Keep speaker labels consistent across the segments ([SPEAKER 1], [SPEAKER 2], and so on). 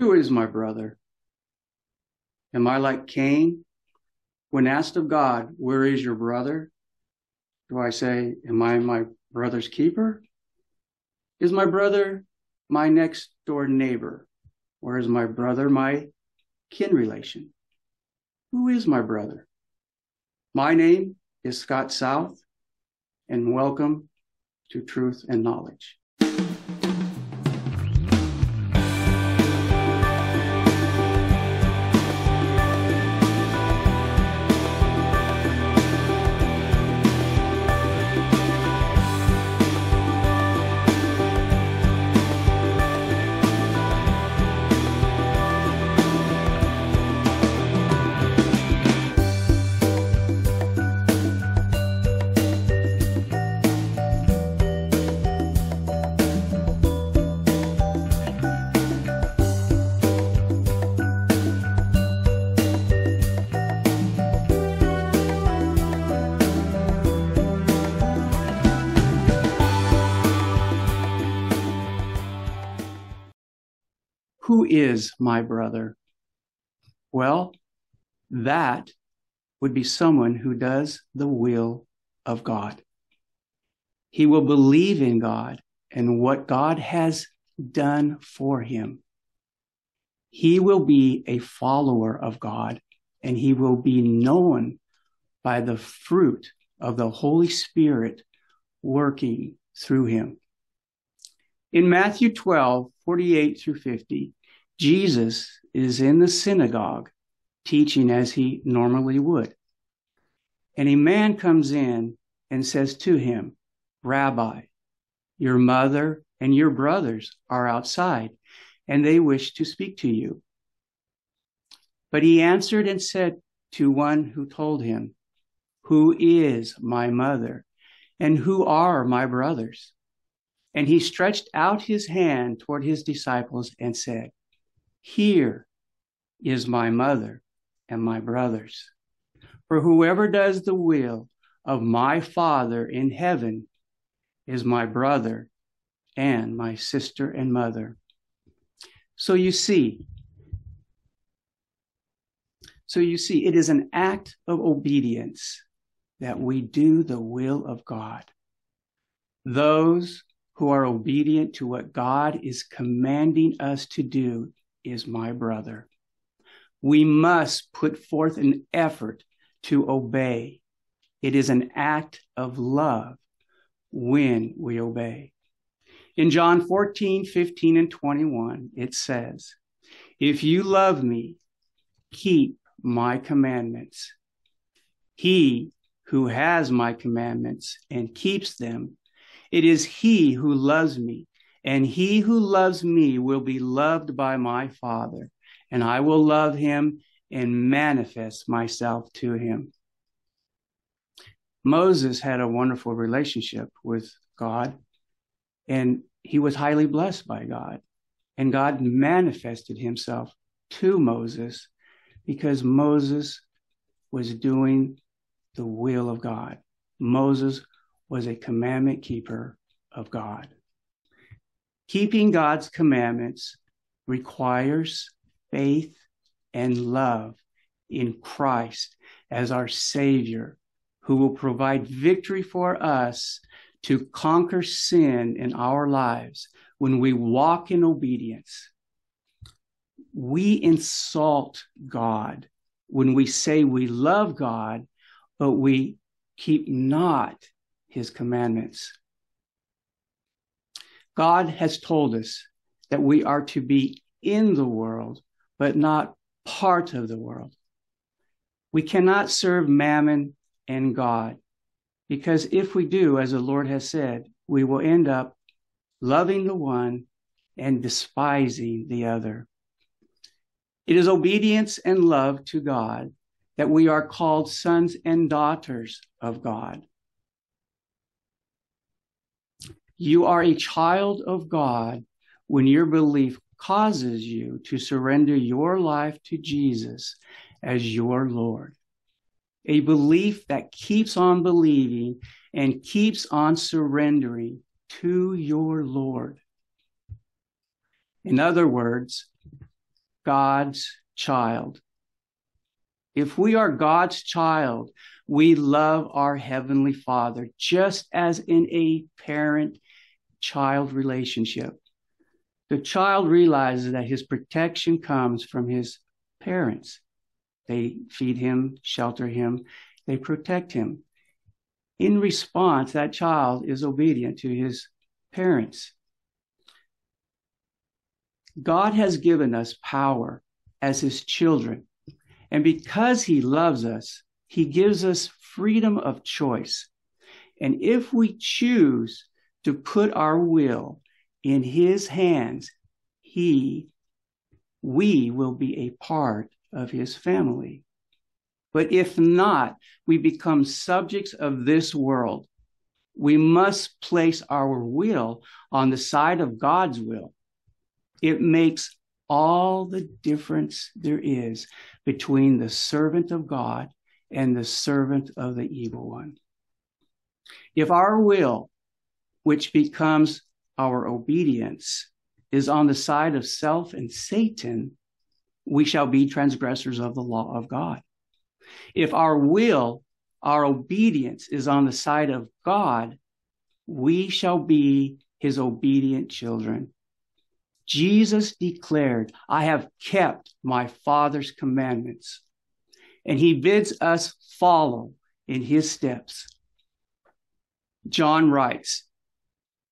[SPEAKER 1] Who is my brother? Am I like Cain? When asked of God, Where is your brother? Do I say, Am I my brother's keeper? Is my brother my next door neighbor? Or is my brother my kin relation? Who is my brother? My name is Scott South, and welcome to Truth and Knowledge. Is my brother? Well, that would be someone who does the will of God. He will believe in God and what God has done for him. He will be a follower of God and he will be known by the fruit of the Holy Spirit working through him. In Matthew 12, 48 through 50, Jesus is in the synagogue teaching as he normally would. And a man comes in and says to him, Rabbi, your mother and your brothers are outside, and they wish to speak to you. But he answered and said to one who told him, Who is my mother, and who are my brothers? And he stretched out his hand toward his disciples and said, here is my mother and my brothers. For whoever does the will of my Father in heaven is my brother and my sister and mother. So you see, so you see, it is an act of obedience that we do the will of God. Those who are obedient to what God is commanding us to do is my brother. We must put forth an effort to obey. It is an act of love when we obey. In John 14, 15, and 21, it says, If you love me, keep my commandments. He who has my commandments and keeps them, it is he who loves me and he who loves me will be loved by my Father, and I will love him and manifest myself to him. Moses had a wonderful relationship with God, and he was highly blessed by God. And God manifested himself to Moses because Moses was doing the will of God. Moses was a commandment keeper of God. Keeping God's commandments requires faith and love in Christ as our Savior, who will provide victory for us to conquer sin in our lives when we walk in obedience. We insult God when we say we love God, but we keep not his commandments. God has told us that we are to be in the world, but not part of the world. We cannot serve mammon and God because if we do, as the Lord has said, we will end up loving the one and despising the other. It is obedience and love to God that we are called sons and daughters of God. You are a child of God when your belief causes you to surrender your life to Jesus as your Lord. A belief that keeps on believing and keeps on surrendering to your Lord. In other words, God's child. If we are God's child, we love our Heavenly Father just as in a parent child relationship. The child realizes that his protection comes from his parents. They feed him, shelter him, they protect him. In response, that child is obedient to his parents. God has given us power as his children. And because he loves us, he gives us freedom of choice. And if we choose to put our will in his hands, he, we will be a part of his family. But if not, we become subjects of this world. We must place our will on the side of God's will. It makes all the difference there is between the servant of God and the servant of the evil one. If our will, which becomes our obedience, is on the side of self and Satan, we shall be transgressors of the law of God. If our will, our obedience is on the side of God, we shall be his obedient children. Jesus declared, I have kept my Father's commandments. And he bids us follow in his steps. John writes,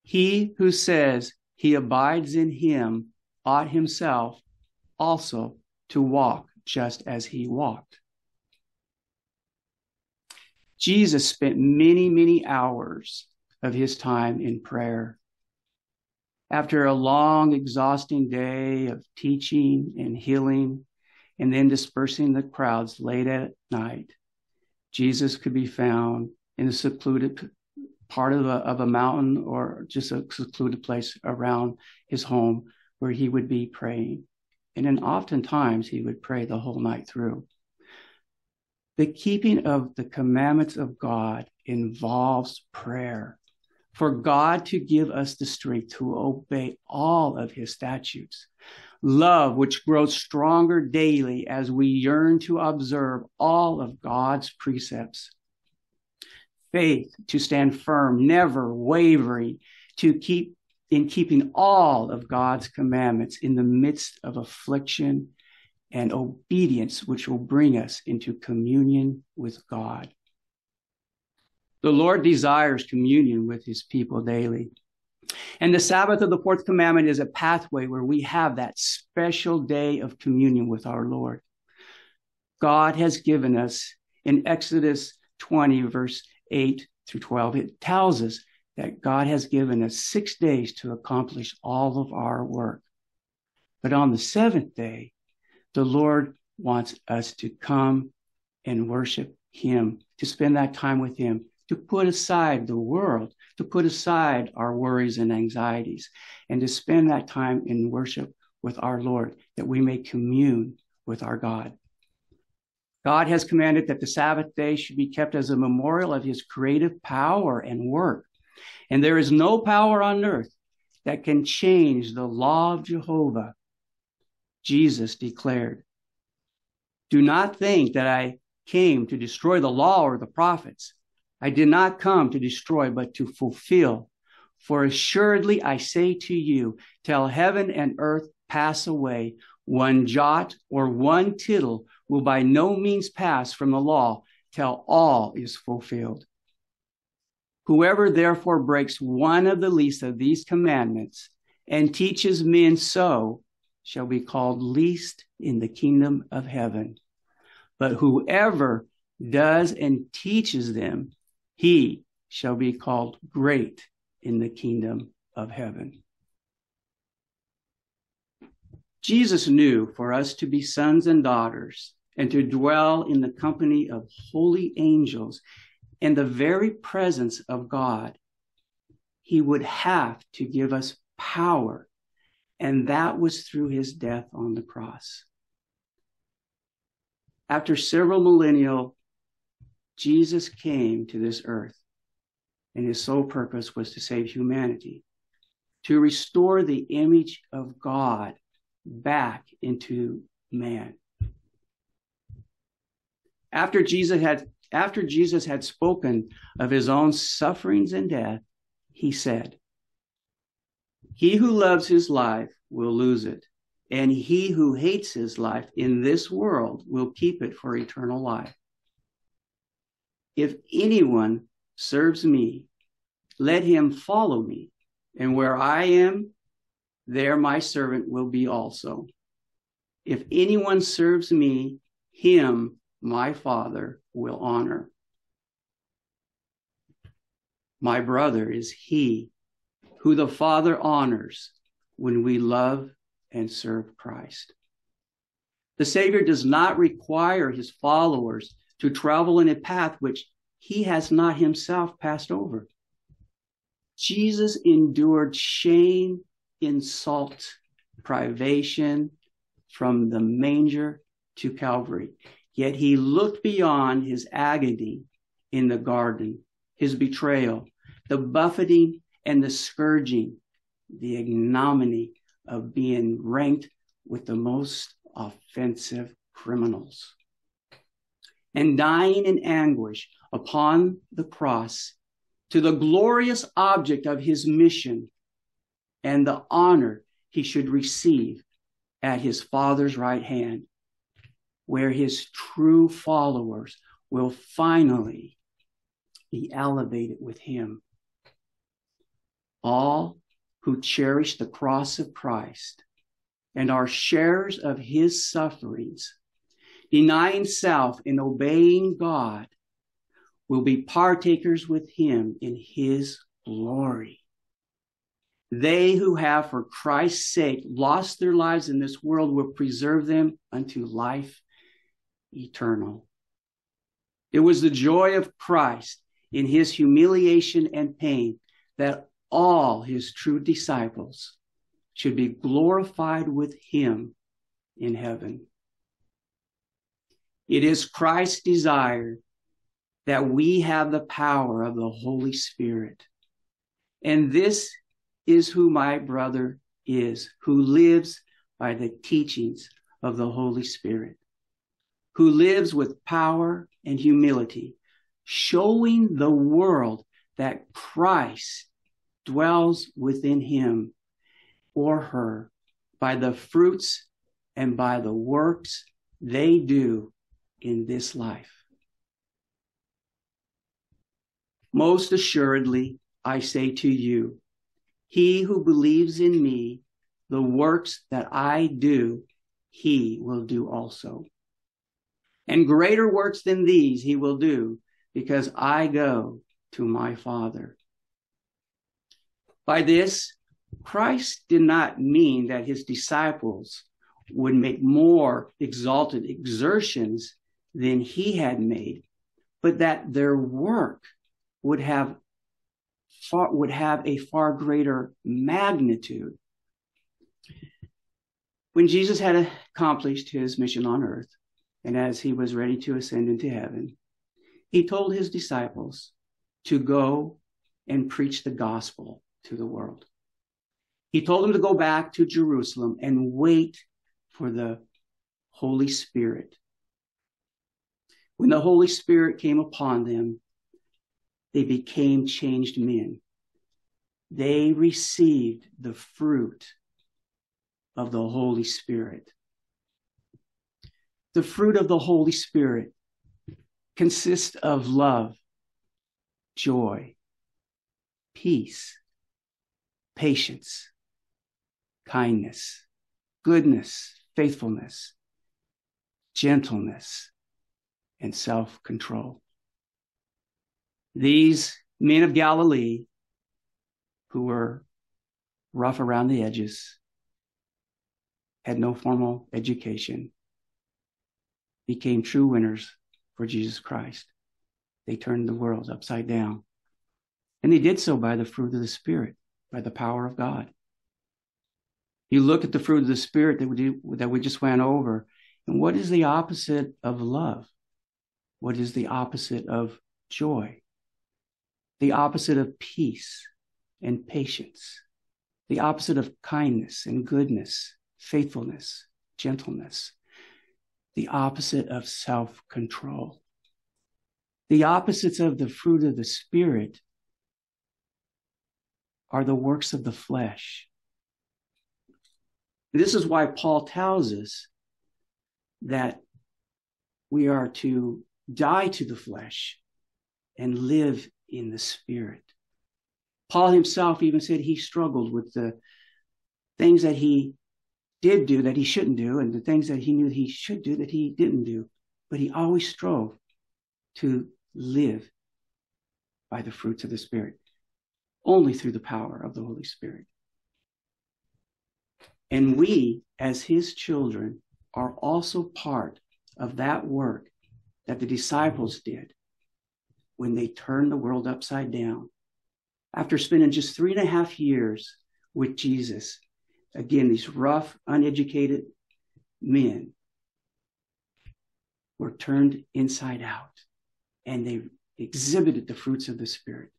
[SPEAKER 1] He who says he abides in him ought himself also to walk just as he walked. Jesus spent many, many hours of his time in prayer. After a long, exhausting day of teaching and healing, and then dispersing the crowds late at night, Jesus could be found in a secluded part of a, of a mountain or just a secluded place around his home where he would be praying. And then oftentimes he would pray the whole night through. The keeping of the commandments of God involves prayer for God to give us the strength to obey all of his statutes. Love, which grows stronger daily as we yearn to observe all of God's precepts. Faith to stand firm, never wavering, to keep in keeping all of God's commandments in the midst of affliction and obedience, which will bring us into communion with God. The Lord desires communion with his people daily. And the Sabbath of the fourth commandment is a pathway where we have that special day of communion with our Lord. God has given us in Exodus 20, verse 8 through 12, it tells us that God has given us six days to accomplish all of our work. But on the seventh day, the Lord wants us to come and worship Him, to spend that time with Him, to put aside the world, to put aside our worries and anxieties, and to spend that time in worship with our Lord, that we may commune with our God. God has commanded that the Sabbath day should be kept as a memorial of his creative power and work. And there is no power on earth that can change the law of Jehovah. Jesus declared, Do not think that I came to destroy the law or the prophets. I did not come to destroy, but to fulfill. For assuredly I say to you, till heaven and earth pass away, one jot or one tittle will by no means pass from the law till all is fulfilled. Whoever therefore breaks one of the least of these commandments and teaches men so shall be called least in the kingdom of heaven. But whoever does and teaches them, he shall be called great in the kingdom of heaven. Jesus knew for us to be sons and daughters and to dwell in the company of holy angels in the very presence of God, he would have to give us power. And that was through his death on the cross. After several millennial, Jesus came to this earth, and his sole purpose was to save humanity, to restore the image of God back into man. After Jesus had after Jesus had spoken of his own sufferings and death, he said, He who loves his life will lose it, and he who hates his life in this world will keep it for eternal life. If anyone serves me, let him follow me, and where I am, there my servant will be also. If anyone serves me, him my Father will honor. My brother is he who the Father honors when we love and serve Christ. The Savior does not require his followers to travel in a path which he has not himself passed over. Jesus endured shame, insult, privation from the manger to Calvary. Yet he looked beyond his agony in the garden, his betrayal, the buffeting and the scourging, the ignominy of being ranked with the most offensive criminals. And dying in anguish upon the cross to the glorious object of his mission and the honor he should receive at his Father's right hand, where his true followers will finally be elevated with him. All who cherish the cross of Christ and are sharers of his sufferings, denying self and obeying God, will be partakers with him in his glory. They who have for Christ's sake lost their lives in this world will preserve them unto life eternal. It was the joy of Christ in his humiliation and pain that all his true disciples should be glorified with him in heaven. It is Christ's desire that we have the power of the Holy Spirit. And this is who my brother is, who lives by the teachings of the Holy Spirit who lives with power and humility, showing the world that Christ dwells within him or her by the fruits and by the works they do in this life. Most assuredly, I say to you, he who believes in me, the works that I do, he will do also and greater works than these he will do because I go to my Father. By this, Christ did not mean that his disciples would make more exalted exertions than he had made, but that their work would have far, would have a far greater magnitude. When Jesus had accomplished his mission on earth, and as he was ready to ascend into heaven, he told his disciples to go and preach the gospel to the world. He told them to go back to Jerusalem and wait for the Holy Spirit. When the Holy Spirit came upon them, they became changed men. They received the fruit of the Holy Spirit. The fruit of the Holy Spirit consists of love, joy, peace, patience, kindness, goodness, faithfulness, gentleness, and self control. These men of Galilee, who were rough around the edges, had no formal education, became true winners for Jesus Christ. They turned the world upside down. And they did so by the fruit of the Spirit, by the power of God. You look at the fruit of the Spirit that we, that we just went over, and what is the opposite of love? What is the opposite of joy? The opposite of peace and patience. The opposite of kindness and goodness, faithfulness, gentleness, the opposite of self control. The opposites of the fruit of the Spirit are the works of the flesh. This is why Paul tells us that we are to die to the flesh and live in the spirit. Paul himself even said he struggled with the things that he did do that he shouldn't do and the things that he knew he should do that he didn't do. But he always strove to live by the fruits of the Spirit, only through the power of the Holy Spirit. And we, as his children, are also part of that work that the disciples did when they turned the world upside down. After spending just three and a half years with Jesus, again, these rough, uneducated men were turned inside out and they exhibited the fruits of the Spirit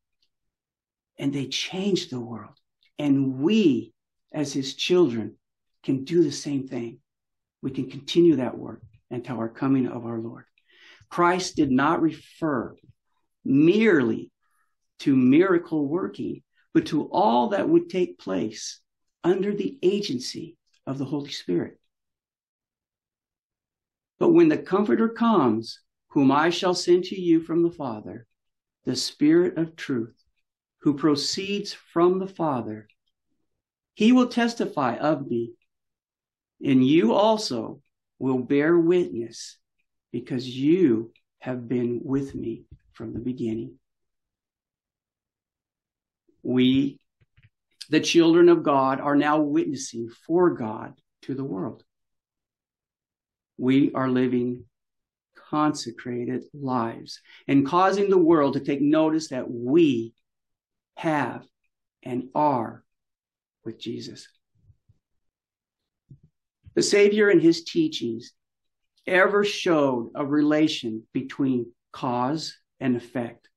[SPEAKER 1] and they changed the world. And we, as his children, can do the same thing. We can continue that work until our coming of our Lord. Christ did not refer merely to miracle working, but to all that would take place under the agency of the Holy Spirit. But when the Comforter comes, whom I shall send to you from the Father, the Spirit of truth, who proceeds from the Father, he will testify of me, and you also will bear witness because you have been with me from the beginning. We the children of God are now witnessing for God to the world. We are living consecrated lives and causing the world to take notice that we have and are with Jesus. The Savior and his teachings ever showed a relation between cause and effect.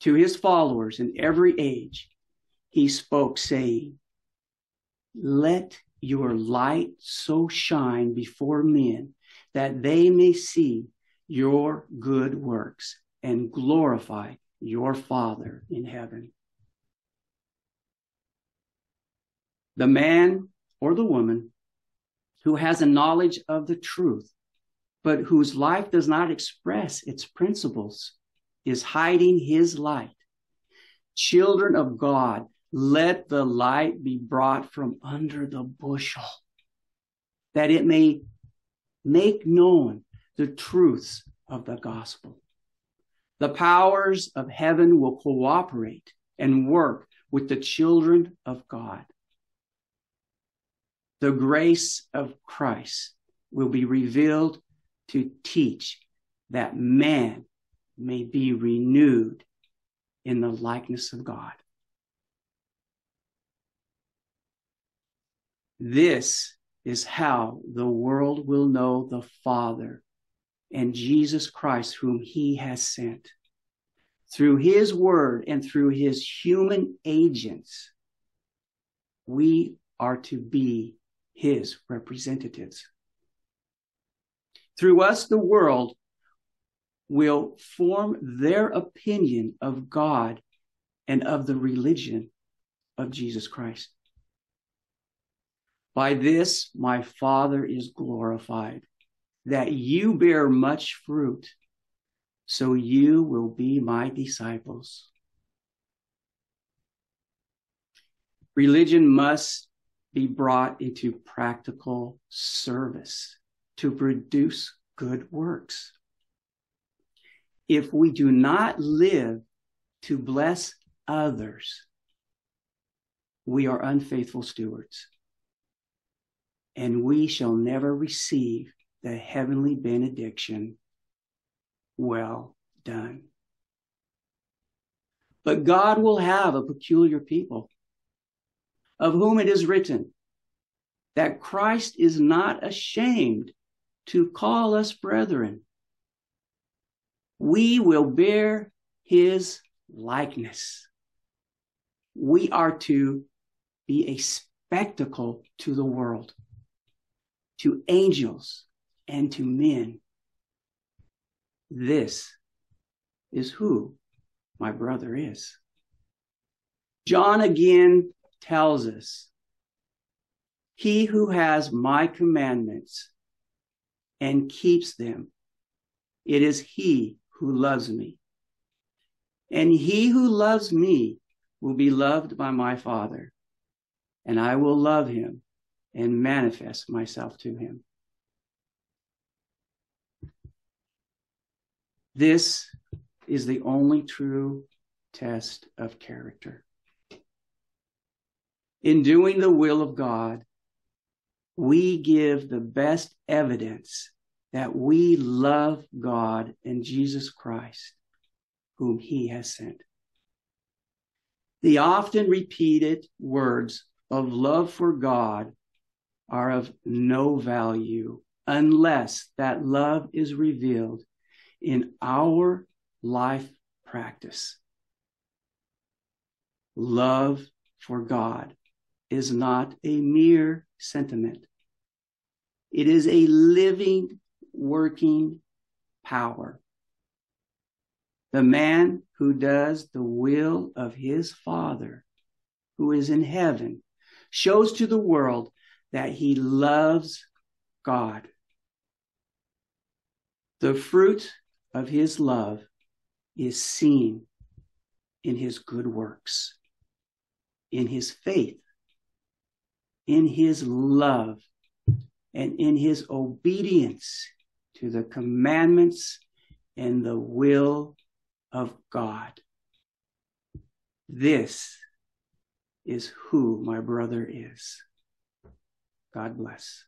[SPEAKER 1] To his followers in every age, he spoke, saying, Let your light so shine before men that they may see your good works and glorify your Father in heaven. The man or the woman who has a knowledge of the truth, but whose life does not express its principles, is hiding his light. Children of God let the light be brought from under the bushel, that it may make known the truths of the gospel. The powers of heaven will cooperate and work with the children of God. The grace of Christ will be revealed to teach that man may be renewed in the likeness of God. This is how the world will know the Father and Jesus Christ, whom he has sent. Through his word and through his human agents, we are to be his representatives. Through us, the world will form their opinion of God and of the religion of Jesus Christ. By this my Father is glorified, that you bear much fruit, so you will be my disciples. Religion must be brought into practical service to produce good works. If we do not live to bless others, we are unfaithful stewards and we shall never receive the heavenly benediction. Well done. But God will have a peculiar people of whom it is written that Christ is not ashamed to call us brethren. We will bear his likeness. We are to be a spectacle to the world, to angels, and to men. This is who my brother is. John again tells us He who has my commandments and keeps them, it is he who loves me. And he who loves me will be loved by my Father, and I will love him and manifest myself to him. This is the only true test of character. In doing the will of God, we give the best evidence that we love God and Jesus Christ, whom he has sent. The often repeated words of love for God are of no value unless that love is revealed in our life practice. Love for God is not a mere sentiment. It is a living, working power. The man who does the will of his Father, who is in heaven, shows to the world that he loves God. The fruit of his love is seen in his good works, in his faith, in his love, and in his obedience to the commandments and the will of God. This is who my brother is. God bless.